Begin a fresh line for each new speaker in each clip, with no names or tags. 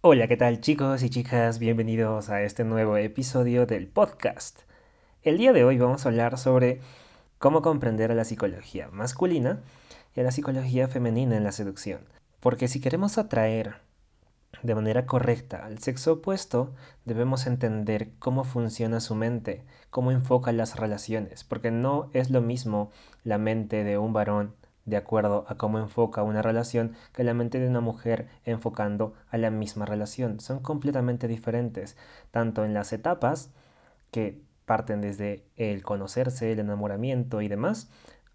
Hola, ¿qué tal chicos y chicas? Bienvenidos a este nuevo episodio del podcast. El día de hoy vamos a hablar sobre cómo comprender a la psicología masculina y a la psicología femenina en la seducción. Porque si queremos atraer de manera correcta al sexo opuesto, debemos entender cómo funciona su mente, cómo enfoca las relaciones, porque no es lo mismo la mente de un varón de acuerdo a cómo enfoca una relación que la mente de una mujer enfocando a la misma relación. Son completamente diferentes, tanto en las etapas que parten desde el conocerse, el enamoramiento y demás,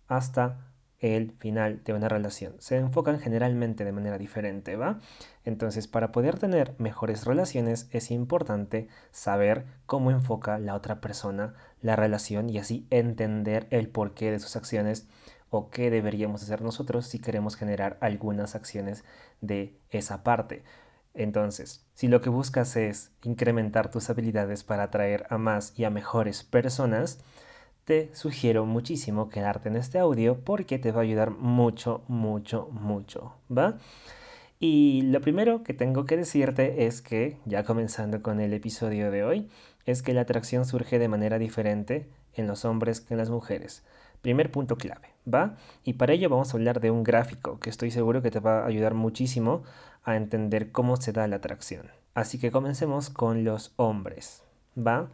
hasta el final de una relación. Se enfocan generalmente de manera diferente, ¿va? Entonces, para poder tener mejores relaciones es importante saber cómo enfoca la otra persona la relación y así entender el porqué de sus acciones o qué deberíamos hacer nosotros si queremos generar algunas acciones de esa parte. Entonces, si lo que buscas es incrementar tus habilidades para atraer a más y a mejores personas, te sugiero muchísimo quedarte en este audio porque te va a ayudar mucho, mucho, mucho, ¿va? Y lo primero que tengo que decirte es que, ya comenzando con el episodio de hoy, es que la atracción surge de manera diferente en los hombres que en las mujeres. Primer punto clave, ¿va? Y para ello vamos a hablar de un gráfico que estoy seguro que te va a ayudar muchísimo a entender cómo se da la atracción. Así que comencemos con los hombres, ¿va?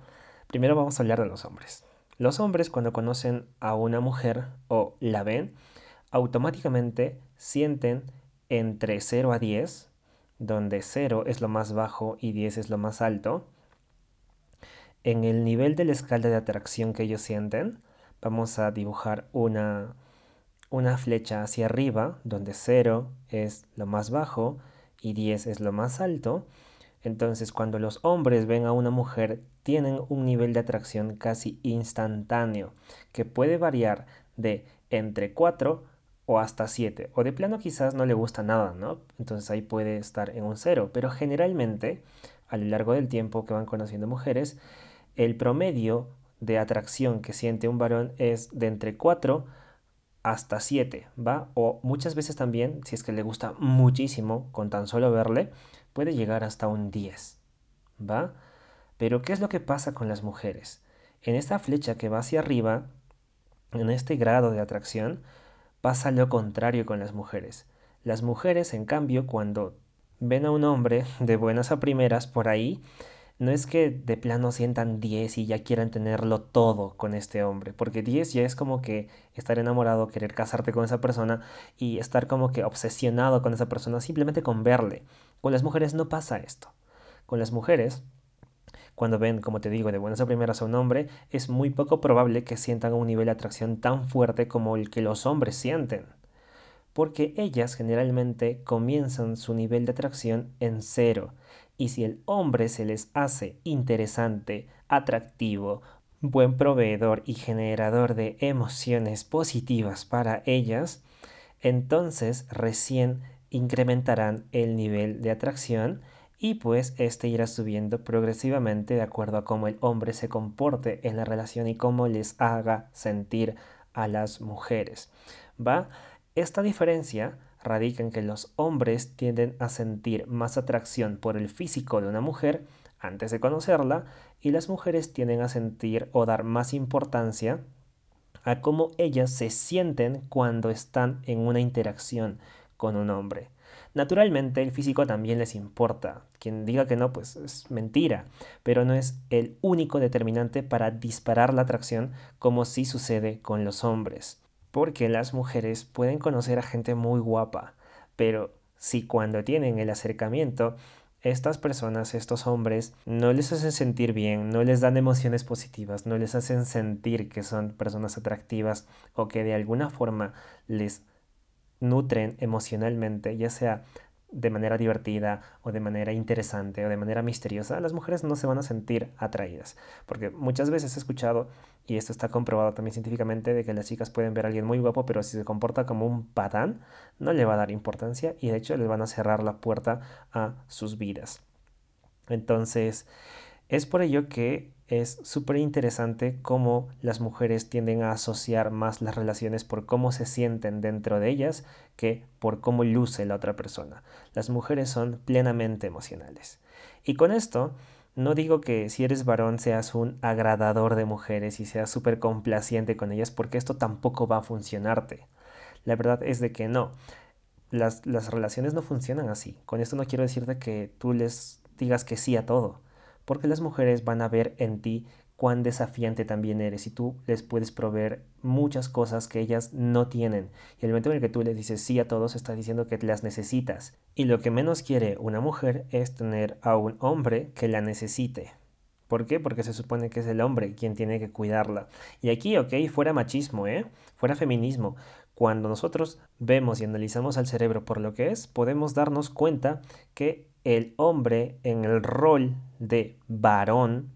Primero vamos a hablar de los hombres. Los hombres cuando conocen a una mujer o la ven, automáticamente sienten entre 0 a 10, donde 0 es lo más bajo y 10 es lo más alto, en el nivel de la escala de atracción que ellos sienten, vamos a dibujar una, una flecha hacia arriba, donde 0 es lo más bajo y 10 es lo más alto. Entonces, cuando los hombres ven a una mujer, tienen un nivel de atracción casi instantáneo, que puede variar de entre 4 o hasta 7. O de plano quizás no le gusta nada, ¿no? Entonces ahí puede estar en un 0. Pero generalmente, a lo largo del tiempo que van conociendo mujeres, el promedio de atracción que siente un varón es de entre 4 hasta 7, ¿va? O muchas veces también, si es que le gusta muchísimo con tan solo verle, puede llegar hasta un 10, ¿va? Pero ¿qué es lo que pasa con las mujeres? En esta flecha que va hacia arriba, en este grado de atracción, pasa lo contrario con las mujeres. Las mujeres, en cambio, cuando ven a un hombre de buenas a primeras por ahí, no es que de plano sientan 10 y ya quieran tenerlo todo con este hombre, porque 10 ya es como que estar enamorado, querer casarte con esa persona y estar como que obsesionado con esa persona simplemente con verle. Con las mujeres no pasa esto. Con las mujeres, cuando ven, como te digo, de buenas a primeras a un hombre, es muy poco probable que sientan un nivel de atracción tan fuerte como el que los hombres sienten. Porque ellas generalmente comienzan su nivel de atracción en cero y si el hombre se les hace interesante, atractivo, buen proveedor y generador de emociones positivas para ellas, entonces recién incrementarán el nivel de atracción y pues este irá subiendo progresivamente de acuerdo a cómo el hombre se comporte en la relación y cómo les haga sentir a las mujeres. ¿Va? Esta diferencia radica en que los hombres tienden a sentir más atracción por el físico de una mujer antes de conocerla y las mujeres tienden a sentir o dar más importancia a cómo ellas se sienten cuando están en una interacción con un hombre. Naturalmente el físico también les importa. Quien diga que no, pues es mentira, pero no es el único determinante para disparar la atracción como sí sucede con los hombres porque las mujeres pueden conocer a gente muy guapa, pero si cuando tienen el acercamiento, estas personas, estos hombres, no les hacen sentir bien, no les dan emociones positivas, no les hacen sentir que son personas atractivas o que de alguna forma les nutren emocionalmente, ya sea de manera divertida o de manera interesante o de manera misteriosa, las mujeres no se van a sentir atraídas. Porque muchas veces he escuchado, y esto está comprobado también científicamente, de que las chicas pueden ver a alguien muy guapo, pero si se comporta como un patán, no le va a dar importancia y de hecho les van a cerrar la puerta a sus vidas. Entonces, es por ello que es súper interesante cómo las mujeres tienden a asociar más las relaciones por cómo se sienten dentro de ellas que por cómo luce la otra persona. Las mujeres son plenamente emocionales. Y con esto no digo que si eres varón seas un agradador de mujeres y seas súper complaciente con ellas porque esto tampoco va a funcionarte. La verdad es de que no. Las, las relaciones no funcionan así. Con esto no quiero decirte que tú les digas que sí a todo porque las mujeres van a ver en ti cuán desafiante también eres y tú les puedes proveer muchas cosas que ellas no tienen. Y el momento en el que tú les dices sí a todos, estás diciendo que las necesitas. Y lo que menos quiere una mujer es tener a un hombre que la necesite. ¿Por qué? Porque se supone que es el hombre quien tiene que cuidarla. Y aquí, ok, fuera machismo, ¿eh? Fuera feminismo. Cuando nosotros vemos y analizamos al cerebro por lo que es, podemos darnos cuenta que el hombre en el rol de varón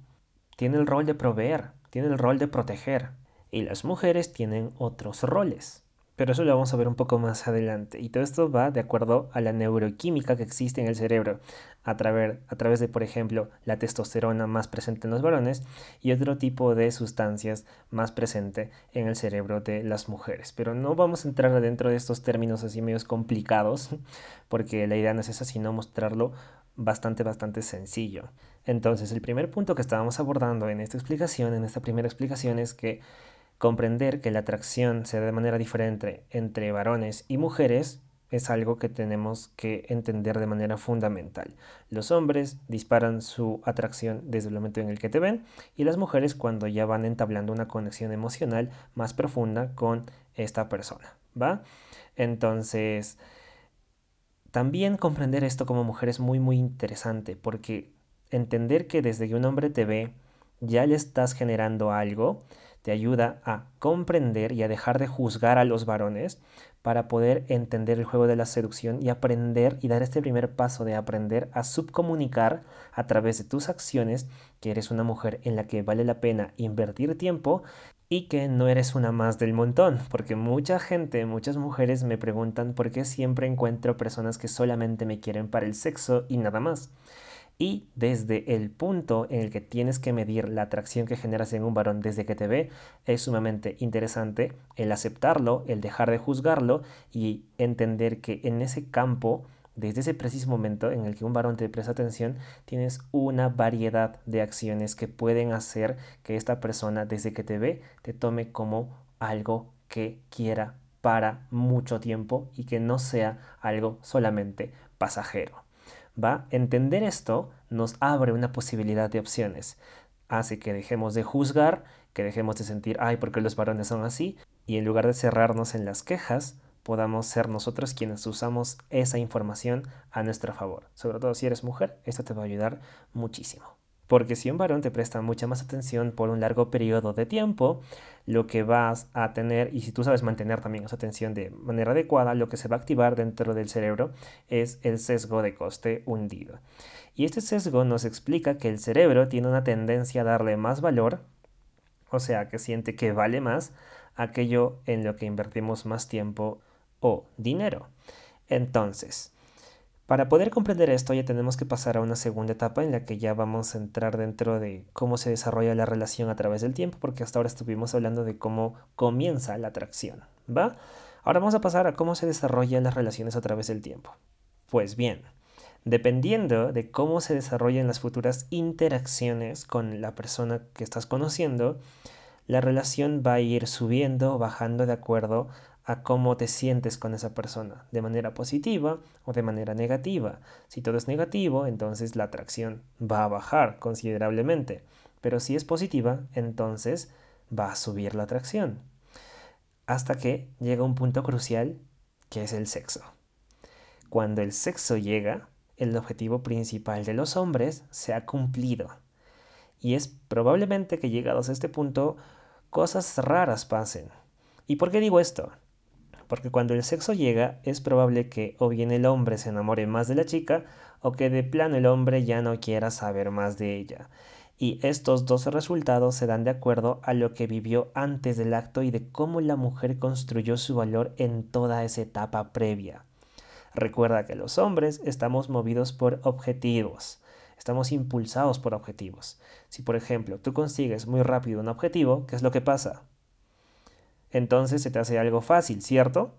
tiene el rol de proveer, tiene el rol de proteger y las mujeres tienen otros roles. Pero eso lo vamos a ver un poco más adelante. Y todo esto va de acuerdo a la neuroquímica que existe en el cerebro, a, través, a través de, por ejemplo, la testosterona más presente en los varones y otro tipo de sustancias más presente en el cerebro de las mujeres. Pero no vamos a entrar dentro de estos términos así medios complicados, porque la idea no es esa, sino mostrarlo bastante, bastante sencillo. Entonces, el primer punto que estábamos abordando en esta explicación, en esta primera explicación, es que comprender que la atracción se da de manera diferente entre varones y mujeres es algo que tenemos que entender de manera fundamental. Los hombres disparan su atracción desde el momento en el que te ven y las mujeres cuando ya van entablando una conexión emocional más profunda con esta persona, ¿va? Entonces, también comprender esto como mujer es muy muy interesante porque entender que desde que un hombre te ve ya le estás generando algo te ayuda a comprender y a dejar de juzgar a los varones para poder entender el juego de la seducción y aprender y dar este primer paso de aprender a subcomunicar a través de tus acciones que eres una mujer en la que vale la pena invertir tiempo y que no eres una más del montón, porque mucha gente, muchas mujeres me preguntan por qué siempre encuentro personas que solamente me quieren para el sexo y nada más. Y desde el punto en el que tienes que medir la atracción que generas en un varón desde que te ve, es sumamente interesante el aceptarlo, el dejar de juzgarlo y entender que en ese campo, desde ese preciso momento en el que un varón te presta atención, tienes una variedad de acciones que pueden hacer que esta persona desde que te ve te tome como algo que quiera para mucho tiempo y que no sea algo solamente pasajero. ¿Va? Entender esto nos abre una posibilidad de opciones. Hace que dejemos de juzgar, que dejemos de sentir, ay, porque los varones son así, y en lugar de cerrarnos en las quejas, podamos ser nosotros quienes usamos esa información a nuestro favor. Sobre todo si eres mujer, esto te va a ayudar muchísimo. Porque si un varón te presta mucha más atención por un largo periodo de tiempo, lo que vas a tener, y si tú sabes mantener también esa atención de manera adecuada, lo que se va a activar dentro del cerebro es el sesgo de coste hundido. Y este sesgo nos explica que el cerebro tiene una tendencia a darle más valor, o sea, que siente que vale más aquello en lo que invertimos más tiempo o dinero. Entonces, para poder comprender esto ya tenemos que pasar a una segunda etapa en la que ya vamos a entrar dentro de cómo se desarrolla la relación a través del tiempo, porque hasta ahora estuvimos hablando de cómo comienza la atracción, ¿va? Ahora vamos a pasar a cómo se desarrollan las relaciones a través del tiempo. Pues bien, dependiendo de cómo se desarrollan las futuras interacciones con la persona que estás conociendo, la relación va a ir subiendo o bajando de acuerdo a cómo te sientes con esa persona, de manera positiva o de manera negativa. Si todo es negativo, entonces la atracción va a bajar considerablemente, pero si es positiva, entonces va a subir la atracción. Hasta que llega un punto crucial, que es el sexo. Cuando el sexo llega, el objetivo principal de los hombres se ha cumplido. Y es probablemente que llegados a este punto, cosas raras pasen. ¿Y por qué digo esto? Porque cuando el sexo llega es probable que o bien el hombre se enamore más de la chica o que de plano el hombre ya no quiera saber más de ella. Y estos dos resultados se dan de acuerdo a lo que vivió antes del acto y de cómo la mujer construyó su valor en toda esa etapa previa. Recuerda que los hombres estamos movidos por objetivos. estamos impulsados por objetivos. Si por ejemplo tú consigues muy rápido un objetivo, ¿qué es lo que pasa? Entonces se te hace algo fácil, ¿cierto?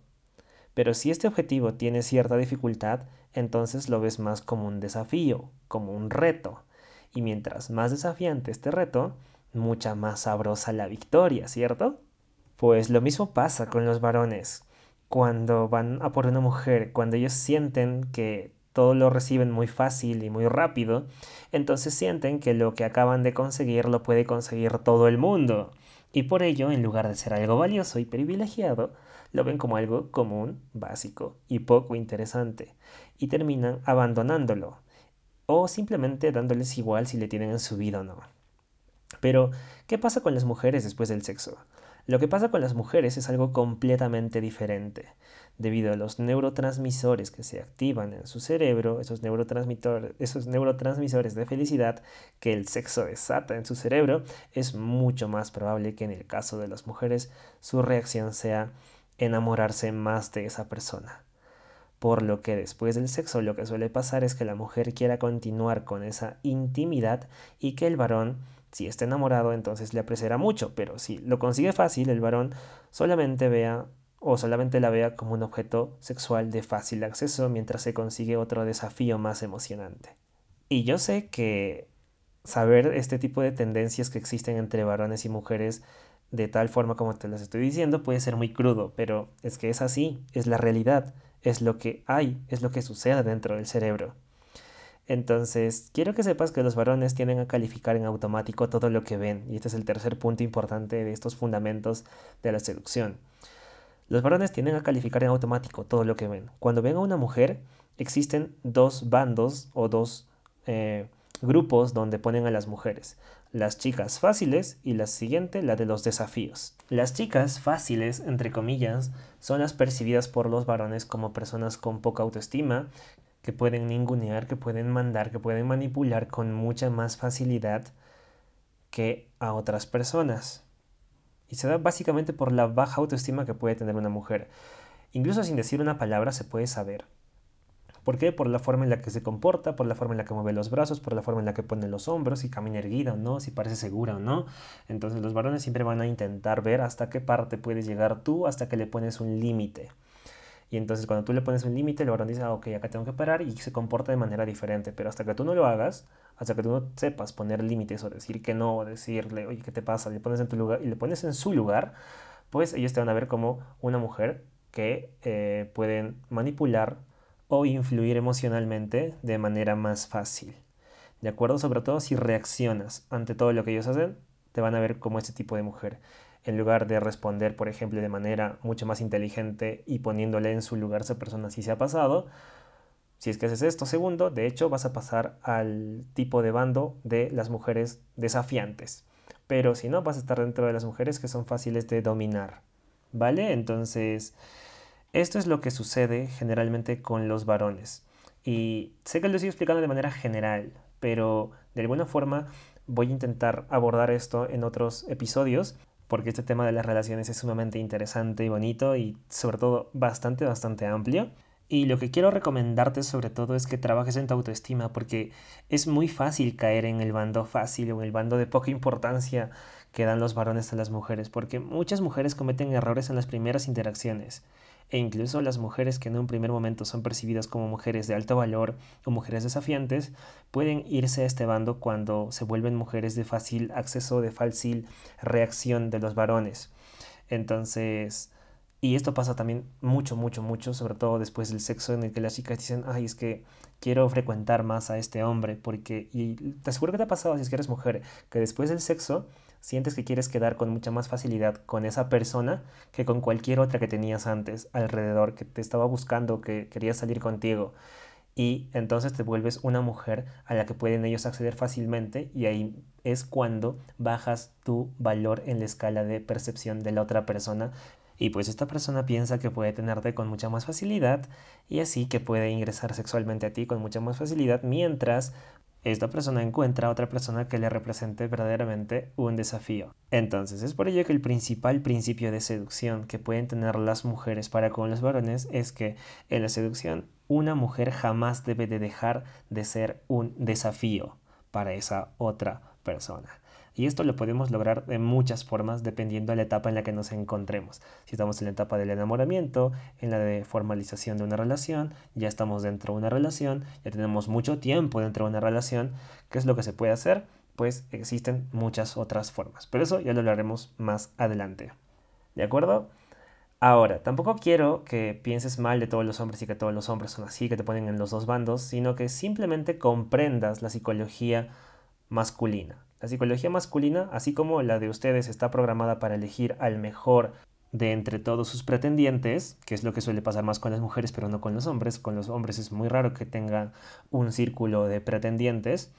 Pero si este objetivo tiene cierta dificultad, entonces lo ves más como un desafío, como un reto. Y mientras más desafiante este reto, mucha más sabrosa la victoria, ¿cierto? Pues lo mismo pasa con los varones. Cuando van a por una mujer, cuando ellos sienten que todo lo reciben muy fácil y muy rápido, entonces sienten que lo que acaban de conseguir lo puede conseguir todo el mundo. Y por ello, en lugar de ser algo valioso y privilegiado, lo ven como algo común, básico y poco interesante, y terminan abandonándolo, o simplemente dándoles igual si le tienen en su vida o no. Pero, ¿qué pasa con las mujeres después del sexo? Lo que pasa con las mujeres es algo completamente diferente. Debido a los neurotransmisores que se activan en su cerebro, esos, esos neurotransmisores de felicidad que el sexo desata en su cerebro, es mucho más probable que en el caso de las mujeres su reacción sea enamorarse más de esa persona. Por lo que después del sexo lo que suele pasar es que la mujer quiera continuar con esa intimidad y que el varón si está enamorado, entonces le apreciará mucho, pero si lo consigue fácil, el varón solamente vea o solamente la vea como un objeto sexual de fácil acceso mientras se consigue otro desafío más emocionante. Y yo sé que saber este tipo de tendencias que existen entre varones y mujeres de tal forma como te las estoy diciendo puede ser muy crudo, pero es que es así, es la realidad, es lo que hay, es lo que sucede dentro del cerebro. Entonces, quiero que sepas que los varones tienden a calificar en automático todo lo que ven, y este es el tercer punto importante de estos fundamentos de la seducción. Los varones tienden a calificar en automático todo lo que ven. Cuando ven a una mujer, existen dos bandos o dos eh, grupos donde ponen a las mujeres. Las chicas fáciles y la siguiente, la de los desafíos. Las chicas fáciles, entre comillas, son las percibidas por los varones como personas con poca autoestima, que pueden ningunear, que pueden mandar, que pueden manipular con mucha más facilidad que a otras personas. Y se da básicamente por la baja autoestima que puede tener una mujer. Incluso sin decir una palabra se puede saber. ¿Por qué? Por la forma en la que se comporta, por la forma en la que mueve los brazos, por la forma en la que pone los hombros, si camina erguida o no, si parece segura o no. Entonces los varones siempre van a intentar ver hasta qué parte puedes llegar tú, hasta que le pones un límite. Y entonces cuando tú le pones un límite, el varón dice, ah, ok, acá tengo que parar y se comporta de manera diferente. Pero hasta que tú no lo hagas, hasta que tú no sepas poner límites o decir que no, o decirle, oye, ¿qué te pasa? Le pones en tu lugar y le pones en su lugar, pues ellos te van a ver como una mujer que eh, pueden manipular o influir emocionalmente de manera más fácil. ¿De acuerdo? Sobre todo si reaccionas ante todo lo que ellos hacen, te van a ver como este tipo de mujer en lugar de responder, por ejemplo, de manera mucho más inteligente y poniéndole en su lugar a esa persona si se ha pasado, si es que haces esto, segundo, de hecho vas a pasar al tipo de bando de las mujeres desafiantes. Pero si no, vas a estar dentro de las mujeres que son fáciles de dominar. ¿Vale? Entonces, esto es lo que sucede generalmente con los varones. Y sé que lo estoy explicando de manera general, pero de alguna forma voy a intentar abordar esto en otros episodios porque este tema de las relaciones es sumamente interesante y bonito y sobre todo bastante, bastante amplio. Y lo que quiero recomendarte sobre todo es que trabajes en tu autoestima porque es muy fácil caer en el bando fácil o en el bando de poca importancia que dan los varones a las mujeres porque muchas mujeres cometen errores en las primeras interacciones e incluso las mujeres que en un primer momento son percibidas como mujeres de alto valor o mujeres desafiantes pueden irse a este bando cuando se vuelven mujeres de fácil acceso, de fácil reacción de los varones. Entonces, y esto pasa también mucho, mucho, mucho, sobre todo después del sexo en el que las chicas dicen, ay, es que quiero frecuentar más a este hombre, porque, y te aseguro que te ha pasado si es que eres mujer, que después del sexo sientes que quieres quedar con mucha más facilidad con esa persona que con cualquier otra que tenías antes alrededor, que te estaba buscando, que quería salir contigo. Y entonces te vuelves una mujer a la que pueden ellos acceder fácilmente y ahí es cuando bajas tu valor en la escala de percepción de la otra persona y pues esta persona piensa que puede tenerte con mucha más facilidad y así que puede ingresar sexualmente a ti con mucha más facilidad mientras esta persona encuentra a otra persona que le represente verdaderamente un desafío. Entonces es por ello que el principal principio de seducción que pueden tener las mujeres para con los varones es que en la seducción una mujer jamás debe de dejar de ser un desafío para esa otra persona. Y esto lo podemos lograr de muchas formas dependiendo de la etapa en la que nos encontremos. Si estamos en la etapa del enamoramiento, en la de formalización de una relación, ya estamos dentro de una relación, ya tenemos mucho tiempo dentro de una relación, ¿qué es lo que se puede hacer? Pues existen muchas otras formas. Pero eso ya lo hablaremos más adelante. ¿De acuerdo? Ahora, tampoco quiero que pienses mal de todos los hombres y que todos los hombres son así, que te ponen en los dos bandos, sino que simplemente comprendas la psicología masculina. La psicología masculina, así como la de ustedes, está programada para elegir al mejor de entre todos sus pretendientes, que es lo que suele pasar más con las mujeres, pero no con los hombres. Con los hombres es muy raro que tenga un círculo de pretendientes.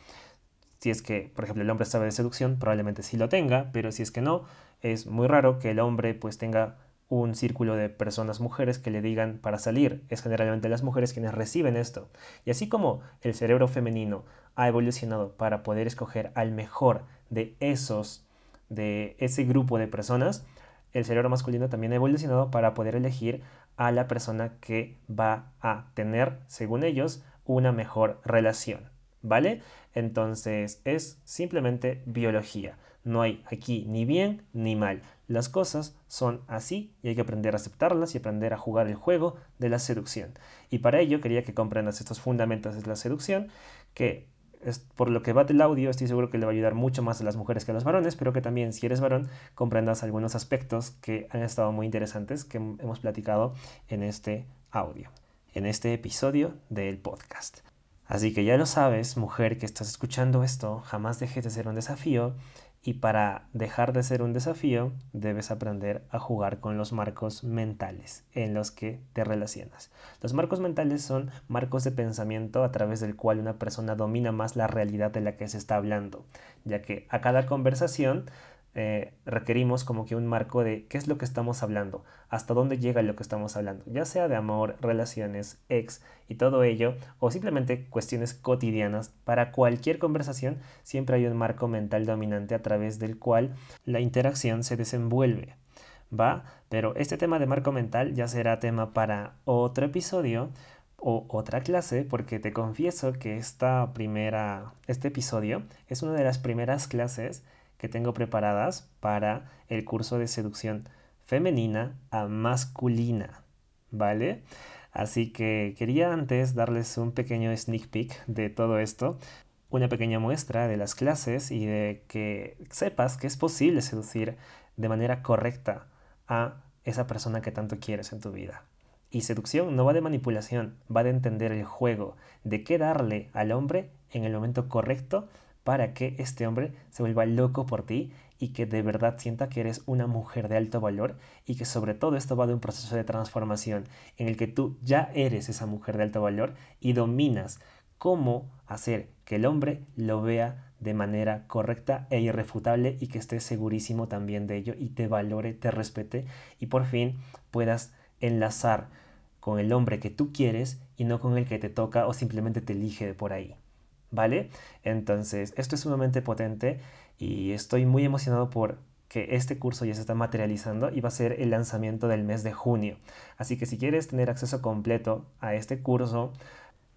Si es que, por ejemplo, el hombre sabe de seducción, probablemente sí lo tenga, pero si es que no, es muy raro que el hombre pues tenga un círculo de personas mujeres que le digan para salir. Es generalmente las mujeres quienes reciben esto. Y así como el cerebro femenino ha evolucionado para poder escoger al mejor de esos, de ese grupo de personas, el cerebro masculino también ha evolucionado para poder elegir a la persona que va a tener, según ellos, una mejor relación. ¿Vale? Entonces es simplemente biología. No hay aquí ni bien ni mal. Las cosas son así y hay que aprender a aceptarlas y aprender a jugar el juego de la seducción. Y para ello quería que comprendas estos fundamentos de la seducción, que es, por lo que va del audio estoy seguro que le va a ayudar mucho más a las mujeres que a los varones, pero que también si eres varón comprendas algunos aspectos que han estado muy interesantes que hemos platicado en este audio, en este episodio del podcast. Así que ya lo sabes, mujer que estás escuchando esto, jamás dejes de ser un desafío y para dejar de ser un desafío, debes aprender a jugar con los marcos mentales en los que te relacionas. Los marcos mentales son marcos de pensamiento a través del cual una persona domina más la realidad de la que se está hablando, ya que a cada conversación eh, requerimos como que un marco de qué es lo que estamos hablando, hasta dónde llega lo que estamos hablando, ya sea de amor, relaciones, ex y todo ello, o simplemente cuestiones cotidianas. Para cualquier conversación siempre hay un marco mental dominante a través del cual la interacción se desenvuelve. ¿Va? Pero este tema de marco mental ya será tema para otro episodio o otra clase porque te confieso que esta primera este episodio es una de las primeras clases que tengo preparadas para el curso de seducción femenina a masculina, ¿vale? Así que quería antes darles un pequeño sneak peek de todo esto, una pequeña muestra de las clases y de que sepas que es posible seducir de manera correcta a esa persona que tanto quieres en tu vida. Y seducción no va de manipulación, va de entender el juego, de qué darle al hombre en el momento correcto para que este hombre se vuelva loco por ti y que de verdad sienta que eres una mujer de alto valor y que sobre todo esto va de un proceso de transformación en el que tú ya eres esa mujer de alto valor y dominas cómo hacer que el hombre lo vea de manera correcta e irrefutable y que esté segurísimo también de ello y te valore, te respete y por fin puedas enlazar con el hombre que tú quieres y no con el que te toca o simplemente te elige por ahí. ¿Vale? Entonces, esto es sumamente potente y estoy muy emocionado por que este curso ya se está materializando y va a ser el lanzamiento del mes de junio. Así que si quieres tener acceso completo a este curso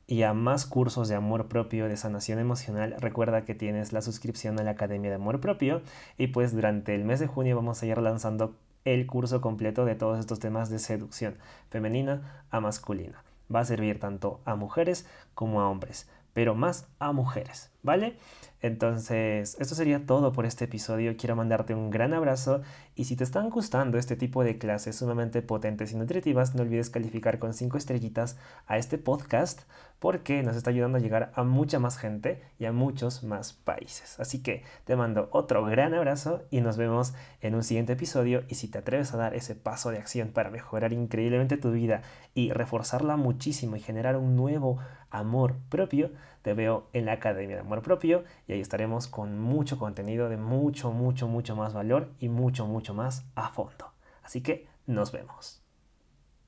y a más cursos de amor propio, de sanación emocional, recuerda que tienes la suscripción a la Academia de Amor Propio y pues durante el mes de junio vamos a ir lanzando el curso completo de todos estos temas de seducción femenina a masculina. Va a servir tanto a mujeres como a hombres pero más a mujeres, ¿vale? Entonces, esto sería todo por este episodio. Quiero mandarte un gran abrazo y si te están gustando este tipo de clases sumamente potentes y nutritivas, no olvides calificar con 5 estrellitas a este podcast porque nos está ayudando a llegar a mucha más gente y a muchos más países. Así que te mando otro gran abrazo y nos vemos en un siguiente episodio y si te atreves a dar ese paso de acción para mejorar increíblemente tu vida y reforzarla muchísimo y generar un nuevo amor propio, te veo en la Academia de Amor Propio y ahí estaremos con mucho contenido de mucho, mucho, mucho más valor y mucho, mucho más a fondo. Así que nos vemos.